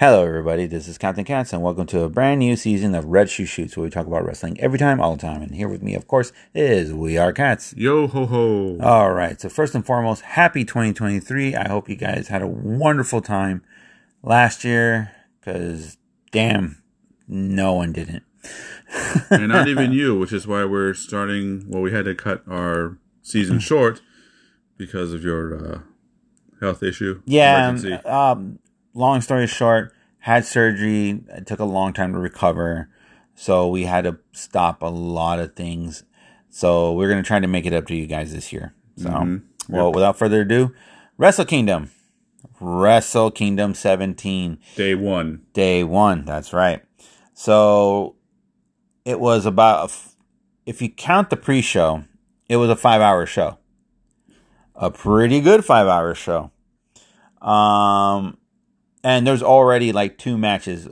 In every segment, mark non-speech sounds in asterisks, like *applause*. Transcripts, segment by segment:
Hello, everybody. This is Captain Cats, and welcome to a brand new season of Red Shoe Shoots, where we talk about wrestling every time, all the time. And here with me, of course, is We Are Cats. Yo ho ho. All right. So first and foremost, happy 2023. I hope you guys had a wonderful time last year, because damn, no one didn't. *laughs* and not even you, which is why we're starting. Well, we had to cut our season *laughs* short because of your uh, health issue. Yeah. emergency. Um, long story short, had surgery. It took a long time to recover. So we had to stop a lot of things. So we're going to try to make it up to you guys this year. So, Mhm. well, without further ado, Wrestle Kingdom. Wrestle Kingdom 17, Day one. day one. That's right. So it was about, a f- if you count the pre show, it was a five hour show. A pretty good five hour show. Um, and there's already like two matches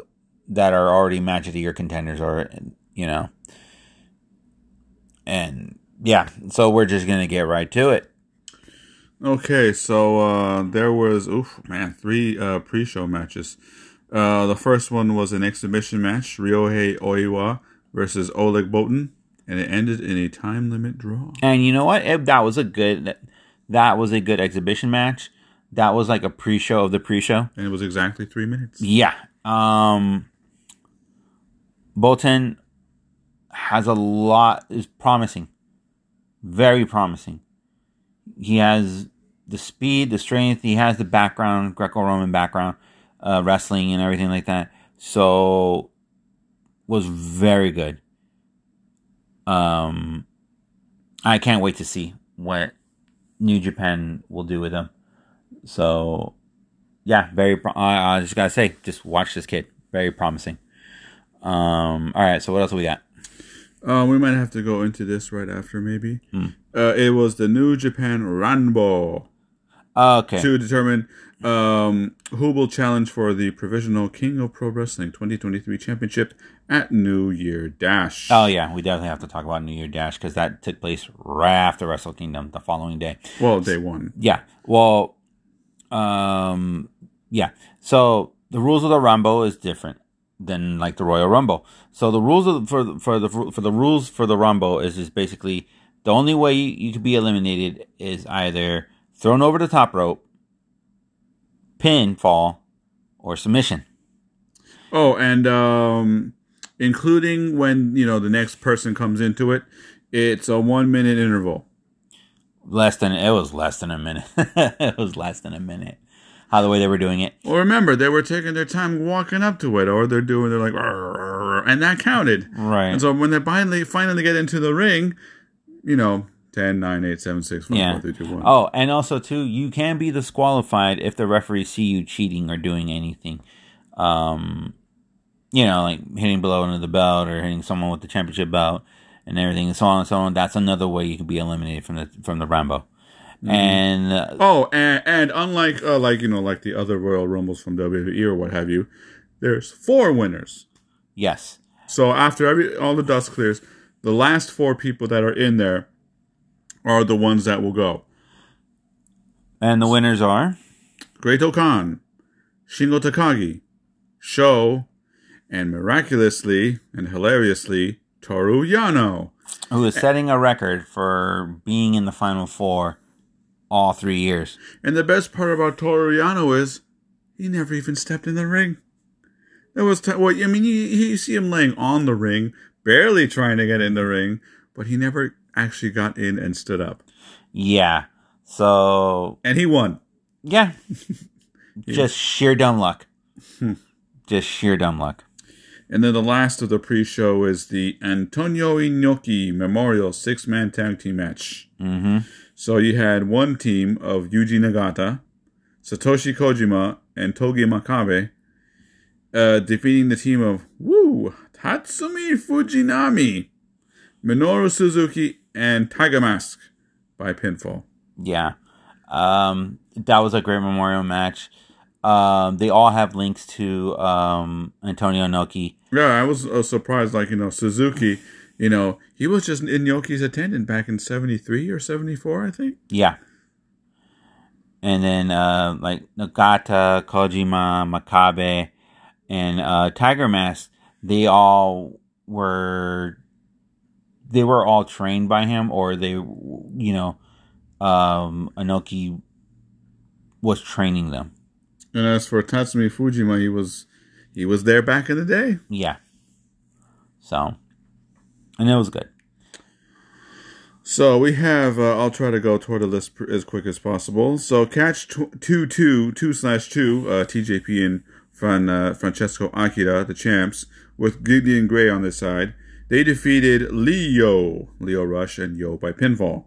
that are already match of the year contenders, or you know, and yeah, so we're just gonna get right to it. Okay, so uh, there was oof man three uh, pre-show matches. Uh, the first one was an exhibition match: Ryohei Oiwa versus Oleg Boltin, and it ended in a time limit draw. And you know what? It, that was a good. That was a good exhibition match. That was like a pre-show of the pre-show. And it was exactly three minutes. Yeah. Um Boltin has a lot is promising. Very promising. He has the speed, the strength, he has the background, Greco-Roman background, uh wrestling and everything like that. So was very good. Um I can't wait to see what New Japan will do with him. So yeah, very. Pro- I, I just gotta say, just watch this kid. Very promising. Um. All right. So what else we got? Uh, we might have to go into this right after, maybe. Uh, it was the New Japan Ranbo. Okay. to determine um, who will challenge for the provisional King of Pro Wrestling 2023 Championship at New Year Dash. Oh yeah, we definitely have to talk about New Year Dash because that took place right after Wrestle Kingdom the following day. Well, day one. Yeah. Well. Um. Yeah. So the rules of the Rumble is different than like the Royal Rumble. So the rules of, for for the for the rules for the Rumble is is basically the only way you, could be eliminated is either thrown over the top rope, pinfall, or submission. Oh, and um, including when you know the next person comes into it, it's a one minute interval. Less than it was less than a minute. *laughs* it was less than a minute. How the way they were doing it. Well, remember they were taking their time walking up to it, or they're doing they're like, and that counted. Right. And so when they finally finally get into the ring, you know, 10, 9, 8, 7, 6, 5, Yeah. 4, 3, 2, 1. Oh, and also too, you can be disqualified if the referees see you cheating or doing anything. Um, you know, like hitting below under the belt or hitting someone with the championship belt and everything, and so on and so on. That's another way you can be eliminated from the from the Ranbo. And uh, Oh, and, and unlike uh, like you know like the other Royal Rumbles from WWE or what have you, there's four winners. yes, So after every all the dust clears, the last four people that are in there are the ones that will go. and the winners are Great Okan, Shingo Takagi, Sho, and miraculously and hilariously Toru Yano. who is setting a record for being in the final four all three years. And the best part about Toru Yano is he never even stepped in the ring. It was t- well, I mean, you, you see him laying on the ring, barely trying to get in the ring, but he never actually got in and stood up. Yeah. So And he won. yeah, *laughs* just sheer dumb luck. Hmm. just sheer dumb luck. And then the last of the pre-show is the Antonio Inoki Memorial six-man tag team match. Mm-hmm. So you had one team of Yuji Nagata, Satoshi Kojima, and Togi Makabe uh, defeating the team of Woo Tatsumi Fujinami, Minoru Suzuki, and Tiger Mask by pinfall. Yeah. Um, that was a great memorial match. Um, they all have links to um, Antonio Inoki. Yeah, I was uh, surprised. Like you know, Suzuki, you know, he was just in Yoki's attendant back in '73 or '74, I think. Yeah. And then uh, like Nagata, Kojima, Makabe. and uh, Tiger Mask, they all were they were all trained by him, or they, you know, um, Inoki was training them. And as for Tatsumi Fujima, he was he was there back in the day. Yeah. So, and it was good. So we have. Uh, I'll try to go toward the list pr- as quick as possible. So catch tw- two two two slash two. Uh, TJP and Fran, uh, Francesco Akira, the champs, with Gideon Gray on this side. They defeated Leo, Lio Rush, and Yo by pinfall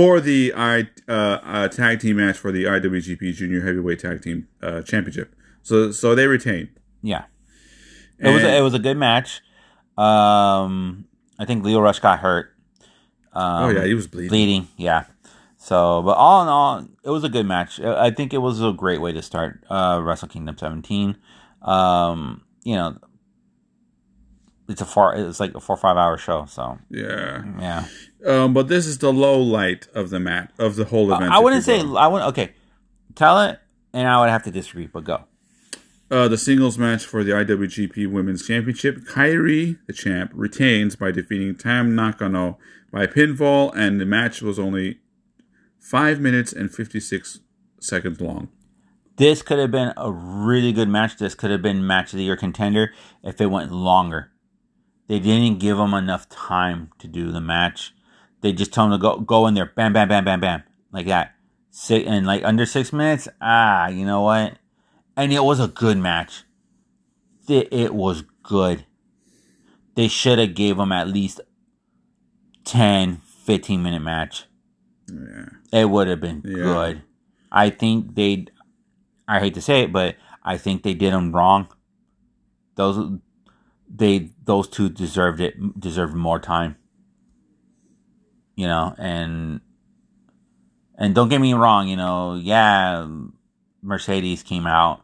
for the I uh, uh, tag team match for the IWGP Junior Heavyweight Tag Team uh, Championship. So so they retained. Yeah. It was a, it was a good match. Um, I think Lio Rush got hurt. Um, Oh yeah, he was bleeding. bleeding. Yeah. So, but all in all, it was a good match. I think it was a great way to start uh, Wrestle Kingdom 17. Um, you know, it's a four. It's like a four or five hour show. So Yeah. yeah, Um, but this is the low light of the mat of the whole event. I wouldn't say. I wouldn't. Okay, talent, and I would have to disagree. But go. Uh, the singles match for the IWGP Women's Championship, Kairi, the champ, retains by defeating Tam Nakano by pinfall, and the match was only five minutes and fifty six seconds long. This could have been a really good match. This could have been match of the year contender if it went longer. They didn't give them enough time to do the match. They just told them to go go in there, bam, bam, bam, bam, bam, like that. Six and like under six minutes. Ah, you know what? And it was a good match. It, it was good. They should have gave them at least 10, 15 minute match. Yeah. It would have been Yeah. good. I think they. I hate to say it, but I think they did them wrong. Those they those two deserved it deserved more time. You know, and and don't get me wrong. You know, yeah, Mercedes came out,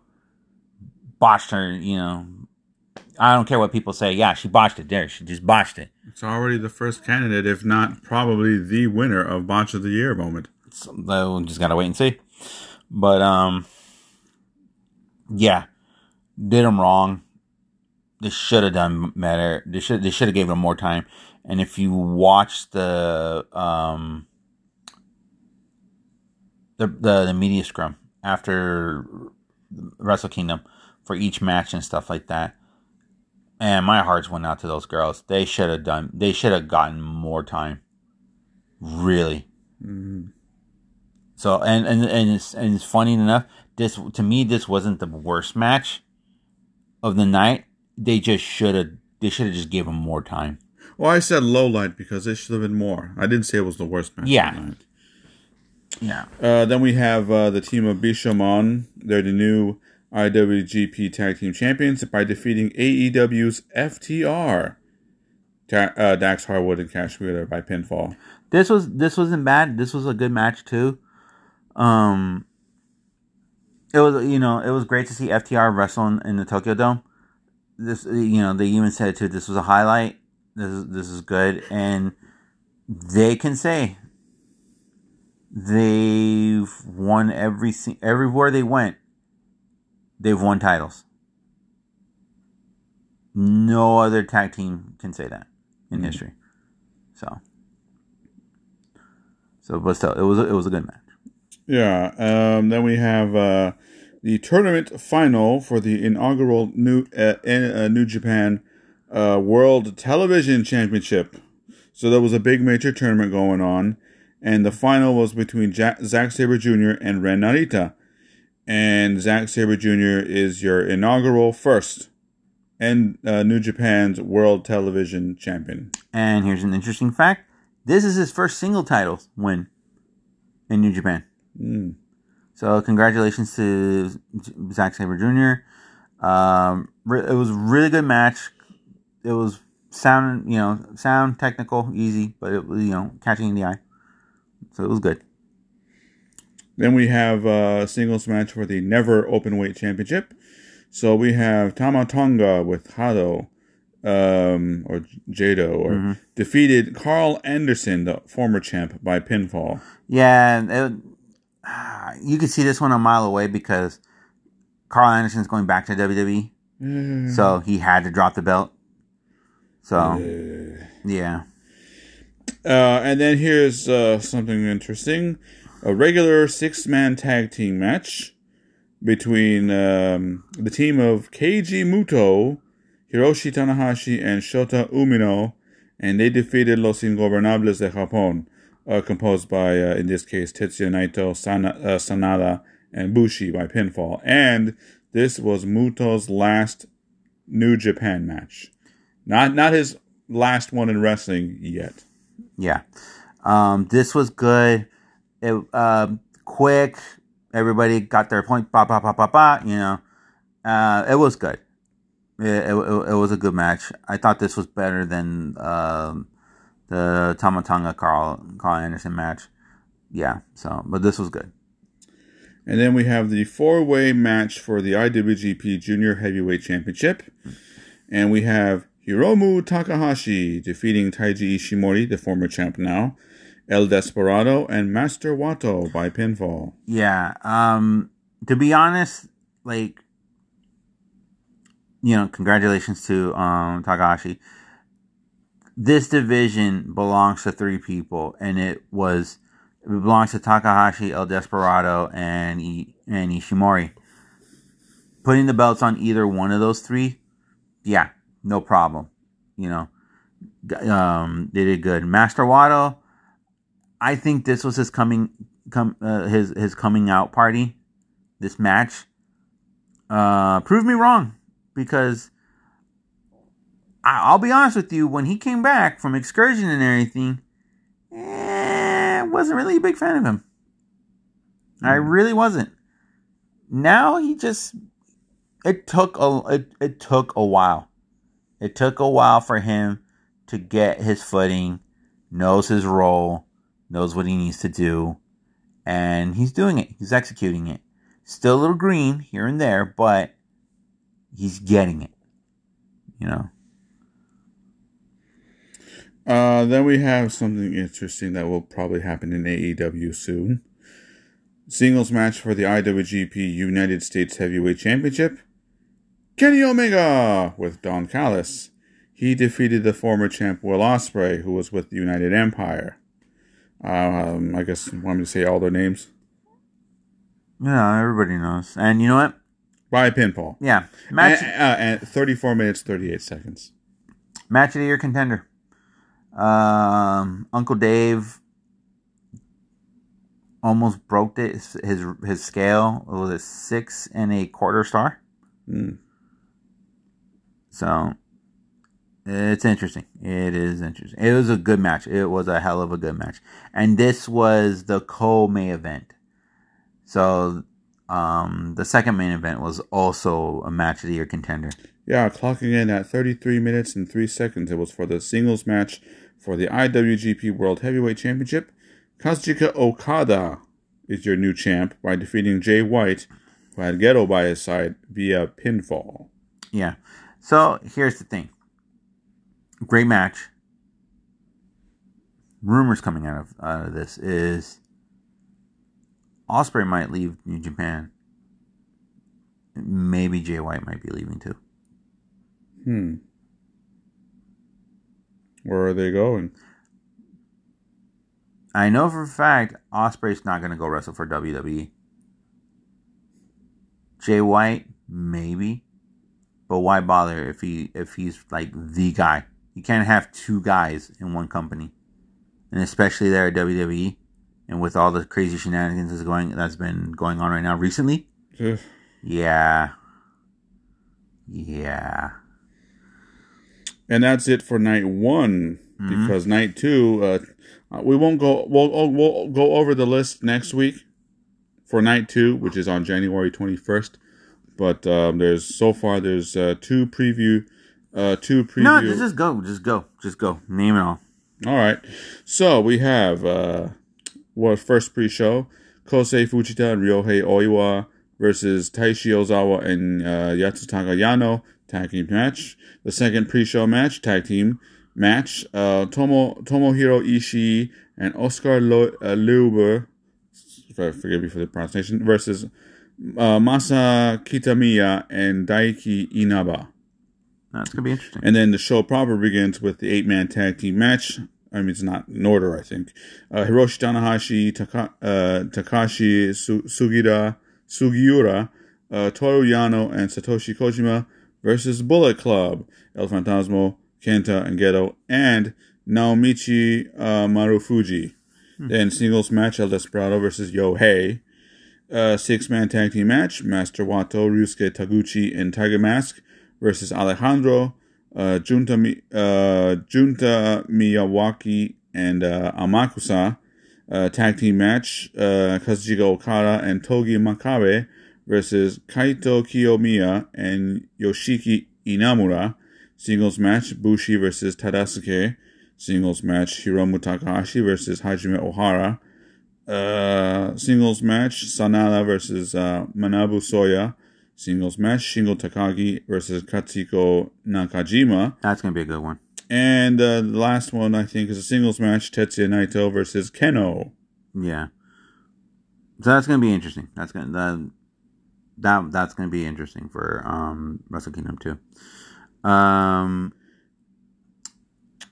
botched her. You know, I don't care what people say. Yeah, she botched it. There, she just botched it. It's already the first candidate, if not probably the winner of Botch of the Year moment. So we just gotta wait and see. But um, yeah, did them wrong. They should have done better. They should they should have gave them more time. And if you watch the um the the, the media scrum after Wrestle Kingdom for each match and stuff like that, and my hearts went out to those girls. They should have done. They should have gotten more time. Really. So and and and it's and it's funny enough. This to me, this wasn't the worst match of the night. They just should have. They should have just given more time. Well, I said low light because it should have been more. I didn't say it was the worst match. Yeah. of the night. Yeah. Uh, then we have uh, the team of Bishamon. They're the new IWGP Tag Team Champions by defeating AEW's FTR. Ta- uh, Dax Harwood and Cash Wheeler by pinfall. This was this wasn't bad. This was a good match too. Um, it was you know it was great to see FTR wrestle in, in the Tokyo Dome. This you know they even said too this was a highlight. This is this is good, and they can say they've won every everywhere they went. They've won titles. No other tag team can say that in history. So. So, but still, it was a, it was a good match. Yeah. Um, then we have uh, the tournament final for the inaugural New uh, in, uh, New Japan uh, World Television Championship. So there was a big major tournament going on, and the final was between Jack, Zack Sabre Jr. and Ren Narita. And Zack Sabre Jr. is your inaugural first and uh, New Japan's World Television Champion. And here's an interesting fact: this is his first single title win in New Japan. Mm. So, congratulations to Zack Sabre Jr. Um, it was a really good match. It was sound, you know, sound technical, easy, but it was you know catching the eye. So it was good. Then we have a singles match for the Never Open Weight Championship. So we have Tamatonga with Hado, um, or Jado, or defeated Karl Anderson, the former champ, by pinfall. Yeah, it, *sighs* you could see this one a mile away because Karl Anderson's going back to WWE. so he had to drop the belt. So yeah, Uh, and then here's uh, something interesting: a regular six-man tag team match between um, the team of Keiji Muto, Hiroshi Tanahashi, and Shota Umino, and they defeated Los Ingobernables de Japón, uh, composed by, uh, in this case, Tetsuya Naito, Sana, uh, Sanada, and Bushi by pinfall. And this was Muto's last New Japan match, not not his last one in wrestling yet. yeah. Um, this was good. It um quick. Everybody got their point. Ba ba ba ba ba. You know, uh, it was good. It, it, it was a good match. I thought this was better than um, the Tamatanga Karl Karl Anderson match. Yeah. So, but this was good. And then we have the four way match for the IWGP Junior Heavyweight Championship. And we have Hiromu Takahashi defeating Taiji Ishimori, the former champ now, El Desperado, and Master Wato by pinfall. Yeah. Um to be honest, like you know, congratulations to um Takahashi. This division belongs to three people and it was it belongs to Takahashi, El Desperado, and and Ishimori. Putting the belts on either one of those three, yeah, no problem. You know, um, they did good. Master Wato, I think this was his coming come uh, his his coming out party. This match uh, proved me wrong because I, I'll be honest with you. When he came back from excursion and everything, eh, wasn't really a big fan of him. I really wasn't. Now he just it took a it, it took a while. It took a while for him to get his footing, knows his role, knows what he needs to do, and he's doing it. He's executing it. Still a little green here and there, but he's getting it. You know. Uh, then we have something interesting that will probably happen in AEW soon. Singles match for the IWGP United States Heavyweight Championship. Kenny Omega with Don Callis. He defeated the former champ Will Ospreay, who was with the United Empire. Um, I guess you want me to say all their names Yeah, everybody knows. And you know what? by pinfall. Yeah, match And, uh, and 34 minutes 38 seconds. match of the year contender. Um, Uncle Dave almost broke it. His his, his scale it was a six and a quarter star. Mm. So it's interesting. It is interesting. It was a good match. It was a hell of a good match. And this was the co main event. So um the second main event was also a match of the year contender. Yeah, clocking in at 33 minutes and 3 seconds. It was for the singles match for the IWGP World Heavyweight Championship. Kazuchika Okada is your new champ by defeating Jay White, who had Gedo by his side via pinfall. Yeah. So here's the thing. Great match. Rumors coming out of out of this is Ospreay might leave New Japan. Maybe Jay White might be leaving too. Hmm. Where are they going? I know for a fact Ospreay's not gonna go wrestle for WWE. Jay White, maybe. But why bother if he if he's like the guy? You can't have two guys in one company. And especially there at WWE and with all the crazy shenanigans that's going that's been going on right now recently. Yeah. Yeah. And that's it for night one. Because night two, uh, uh, we won't go. We'll, we'll we'll go over the list next week for night two, which is on January twenty first. But um, there's so far there's uh, two preview, uh, two preview. No, just, just go. Just go. Just go. Name it all. All right. So we have uh what first pre-show Kosei Fujita and Ryohei Oiwa versus Taishi Ozawa and uh, Yasutaka Yano tag team match. The second pre-show match tag team match uh, Tomo Tomohiro Ishii and Oscar Lo- uh, Luber. Forgive me for the pronunciation. Versus uh, Masa Kitamiya and Daiki Inaba. That's gonna be interesting. And then the show proper begins with the eight man tag team match. I mean, it's not in order, I think. Uh, Hiroshi Tanahashi, Taka, uh, Takashi Su- Sugira, Sugiura, uh, Toru Yano, and Satoshi Kojima versus Bullet Club, El Fantasmo, Kenta, and Gedo, and Naomichi uh, Marufuji. Then singles match El Desperado versus Yohei. Uh, six man tag team match Master Wato, Ryusuke Taguchi, and Tiger Mask versus Alejandro, uh, Junta, uh, Junta Miyawaki, and uh, Amakusa. Uh, tag team match uh, Kazuchika Okada and Togi Makabe versus Kaito Kiyomiya and Yoshiki Inamura. Singles match Bushi versus Tadasuke. Singles match Hiromu Takahashi versus Hajime Ohara. Uh, singles match Sanada versus uh, Manabu Soya. Singles match Shingo Takagi versus Katsuhiko Nakajima. That's gonna be a good one. And uh, the last one, I think, is a singles match Tetsuya Naito versus Kenoh. Yeah. So that's gonna be interesting. That's gonna that that that's gonna be interesting for um Wrestle Kingdom too. Um.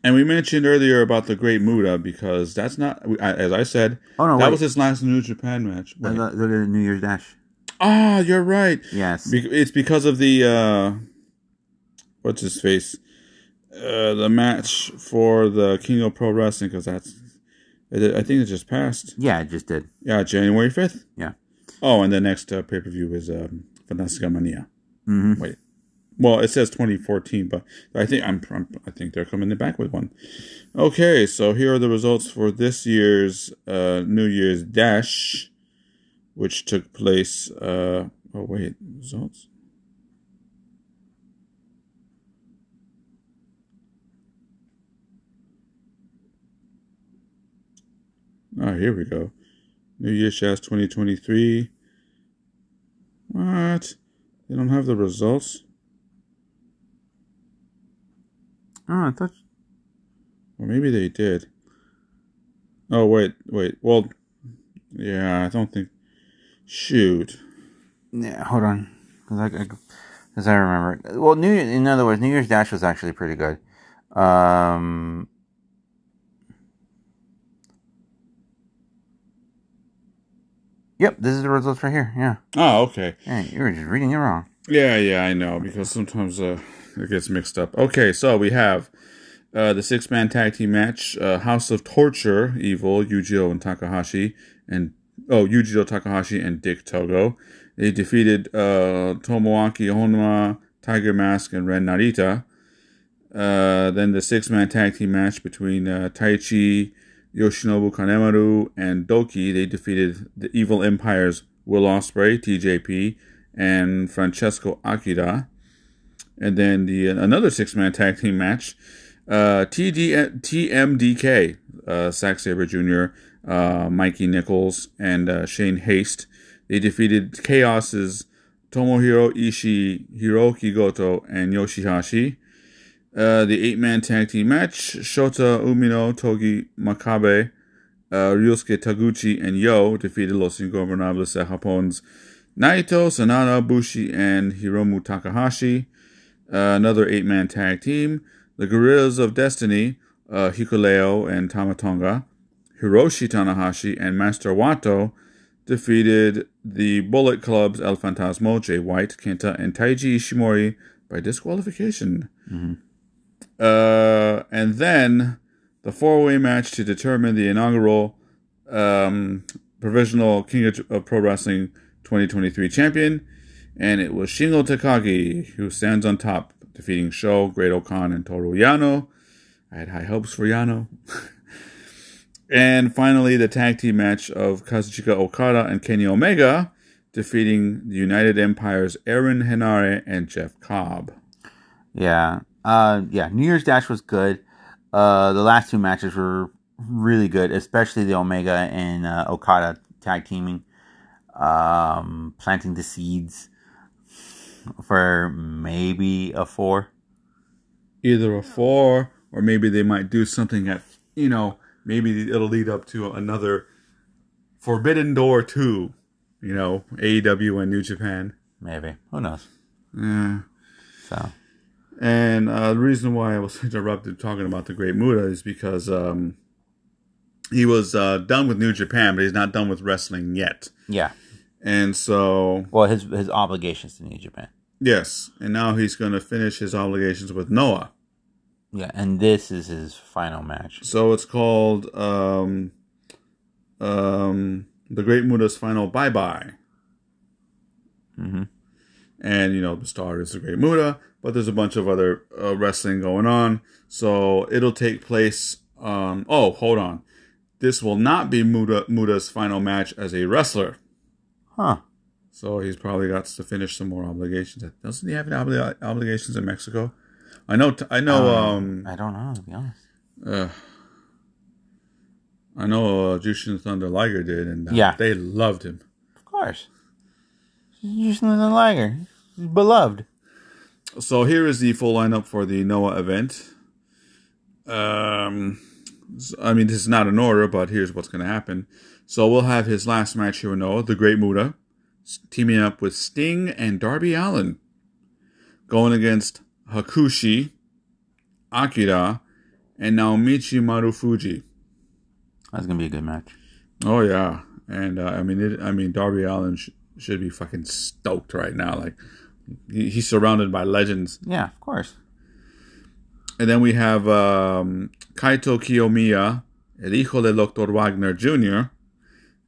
And we mentioned earlier about the Great Muta because that's not, as I said, Oh no! that wait. was his last New Japan match. Look at the New Year's Dash. Ah, you're right. Yes. Be- it's because of the uh, what's his face, uh, the match for the King of Pro Wrestling because that's, I think it just passed. yeah, it just did. Yeah, January fifth. Yeah. Oh, and the next uh, pay per view is um, Fantastica Mania. Mm-hmm. Wait, well, it says 2014, but I think I'm, I'm I think they're coming back with one. Okay, so here are the results for this year's uh, New Year's Dash, which took place. Uh, oh wait, results. Oh, here we go. New Year's Dash 2023. What? They don't have the results? Oh, I thought. Or maybe they did. Oh, wait, wait. Well, yeah, I don't think. Shoot. Yeah, hold on, because I, because I remember. Well, New in other words, New Year's Dash was actually pretty good. Um. Yep, this is the results right here. Yeah, Oh, okay. yeah, you were just reading it wrong. Yeah, yeah, I know, because sometimes uh, it gets mixed up. Okay, so we have uh, the six man tag team match uh, House of Torture, Evil, Yujiro and Takahashi, and oh, Yujiro Takahashi and Dick Togo. They defeated uh, Tomoaki Honma, Tiger Mask, and Ren Narita. Uh, then the six man tag team match between uh, Taichi, Yoshinobu Kanemaru, and Doki. They defeated the Evil Empire's Will Ospreay, TJP, and Francesco Akira. And then the another six man tag team match, uh, TD, TMDK, uh, Zack Sabre Jr., uh, Mikey Nichols, and uh, Shane Haste. They defeated Chaos's Tomohiro Ishii, Hiroki Goto, and Yoshihashi. Uh, the eight man tag team match, Shota Umino, Togi Makabe, uh, Ryusuke Taguchi, and Yo defeated Los Ingobernables de Japon's Naito, Sanada, Bushi, and Hiromu Takahashi. Uh, another eight man tag team, the Guerrillas of Destiny, uh, Hikuleo and Tamatonga, Hiroshi Tanahashi, and Master Wato defeated the Bullet Club's El Fantasmo, Jay White, Kenta, and Taiji Ishimori by disqualification. Uh, and then the four way match to determine the inaugural um, provisional King of Pro Wrestling 2023 champion. And it was Shingo Takagi who stands on top, defeating Sho, Great Okan, and Toru Yano. I had high hopes for Yano. *laughs* and finally, the tag team match of Kazuchika Okada and Kenny Omega, defeating the United Empire's Aaron Henare and Jeff Cobb. Yeah. Uh, yeah. New Year's Dash was good. Uh, the last two matches were really good, especially the Omega and uh, Okada tag teaming, um, planting the seeds for maybe a four. either a four or maybe they might do something at you know maybe it'll lead up to another forbidden door 2 You know, AEW and New Japan. Maybe. Who knows? Yeah. So And uh, the reason why I was *laughs* interrupted talking about the Great Muta is because um, he was uh, done with New Japan, but he's not done with wrestling yet. yeah. And so, Well, his his obligations to New Japan. yes, and now he's going to finish his obligations with Noah. Yeah, and this is his final match. So it's called um, um, the Great Muta's final bye bye. Mhm. And you know the star is the Great Muta, but there's a bunch of other uh, wrestling going on. So it'll take place. Um, oh, hold on. This will not be Muta Muta's final match as a wrestler. Huh. So he's probably got to finish some more obligations. Doesn't he have any obli- obligations in Mexico? I know. T- I know. Um, I don't know to be honest. uh, I know uh, Jushin Thunder Liger did, and uh, Yeah. they loved him. Of course. Usually Thunder Liger. Beloved. So here is the full lineup for the Noah event. Um, I mean, this is not an order, but here's what's going to happen. So we'll have his last match here with Noah, the Great Muta, teaming up with Sting and Darby Allin, going against Hakushi, Akira, and Naomichi Marufuji. That's gonna be a good match. Oh yeah, and uh, I mean, it, I mean, Darby Allin sh- should be fucking stoked right now. Like he- he's surrounded by legends. Yeah, of course. And then we have um, Kaito Kiyomiya, El Hijo de Dr. Wagner Jr.,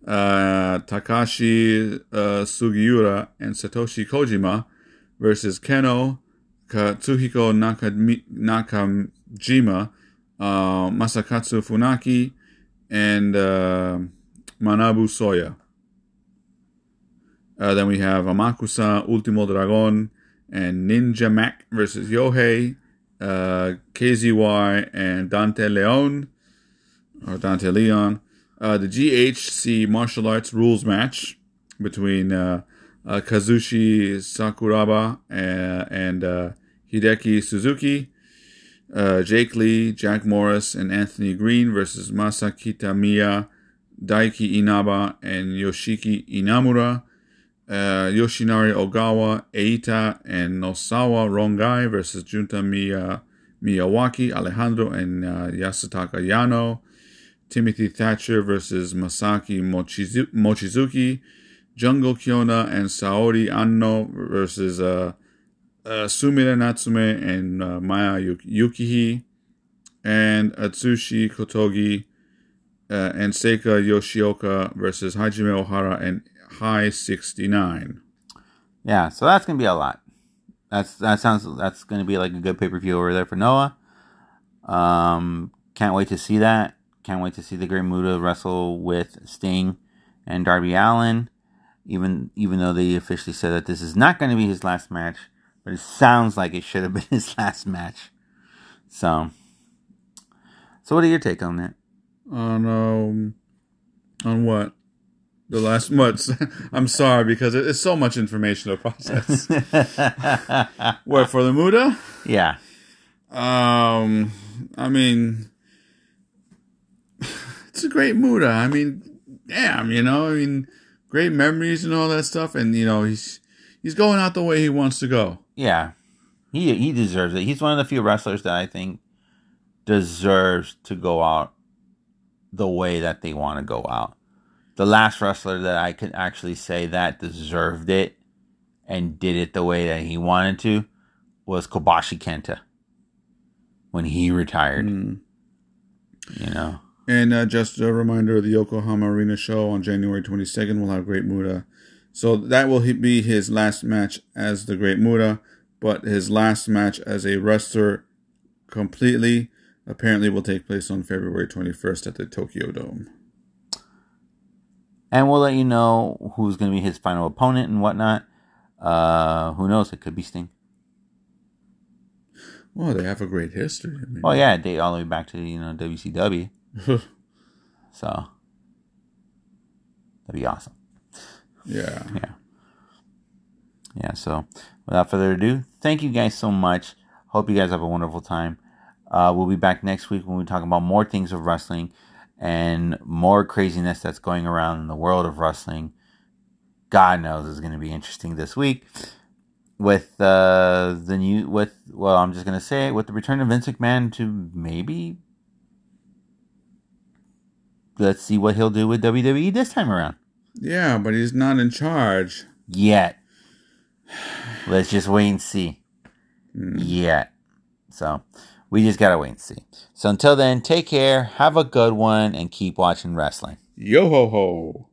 uh, Takashi uh, Sugiura, and Satoshi Kojima versus Kenoh, Katsuhiko Nakami- Nakajima, uh, Masakatsu Funaki, and uh, Manabu Soya. Uh, then we have Amakusa Ultimo Dragon and Ninja Mack versus Yohei, uh, KZY, and Dante Leon, or Dante Leon. Uh, the GHC martial arts rules match between uh, uh, Kazushi Sakuraba and, and uh, Hideki Suzuki. Uh, Jake Lee, Jack Morris, and Anthony Green versus Masa Kitamiya, Daiki Inaba, and Yoshiki Inamura uh, Yoshinari Ogawa, Eita, and Nosawa Rongai versus Junta Miya, Miyawaki, Alejandro, and uh, Yasutaka Yano. Timothy Thatcher versus Masaki Mochizu- Mochizuki. Jungle Kyona and Saori Anno versus uh, uh, Sumire Natsume and uh, Maya Yuk- Yukihi. And Atsushi Kotogi uh, and Seika Yoshioka versus Hajime Ohara and High 69. Yeah, so that's gonna be a lot. That's that sounds that's gonna be like a good pay per view over there for Noah. Um, can't wait to see that. Can't wait to see the Great Muta wrestle with Sting and Darby Allin. Even even though they officially said that this is not going to be his last match, but it sounds like it should have been *laughs* his last match. So, so what are your take on that? On, um, on what? The last months. *laughs* I'm sorry because it's so much information to process. *laughs* what, for the Muta? yeah, Um, I mean, it's a great Muta. I mean, damn, you know, I mean, great memories and all that stuff. And, you know, he's, he's going out the way he wants to go. yeah, he he deserves it. He's one of the few wrestlers that I think deserves to go out the way that they want to go out. The last wrestler that I could actually say that deserved it and did it the way that he wanted to was Kobashi Kenta when he retired. Mm. You know, And uh, just a reminder, the Yokohama Arena show on January 22nd will have Great Muta. So that will be his last match as the Great Muta, but his last match as a wrestler completely apparently will take place on February 21st at the Tokyo Dome. and we'll let you know who's going to be his final opponent and whatnot. Uh, who knows? It could be Sting. Well, they have a great history. I mean, Oh yeah, date all the way back to you know WCW. *laughs* So that'd be awesome. yeah. Yeah. Yeah. So without further ado, thank you guys so much. Hope you guys have a wonderful time. Uh, we'll be back next week when we talk about more things of wrestling and more craziness that's going around in the world of wrestling. God knows is going to be interesting this week with uh, the new with well, I'm just going to say it with the return of Vince McMahon to maybe let's see what he'll do with WWE this time around. Yeah, but he's not in charge yet. Let's just wait and see. Mm. Yet. So we just gotta wait and see. So until then, take care, have a good one, and keep watching wrestling. Yo ho ho.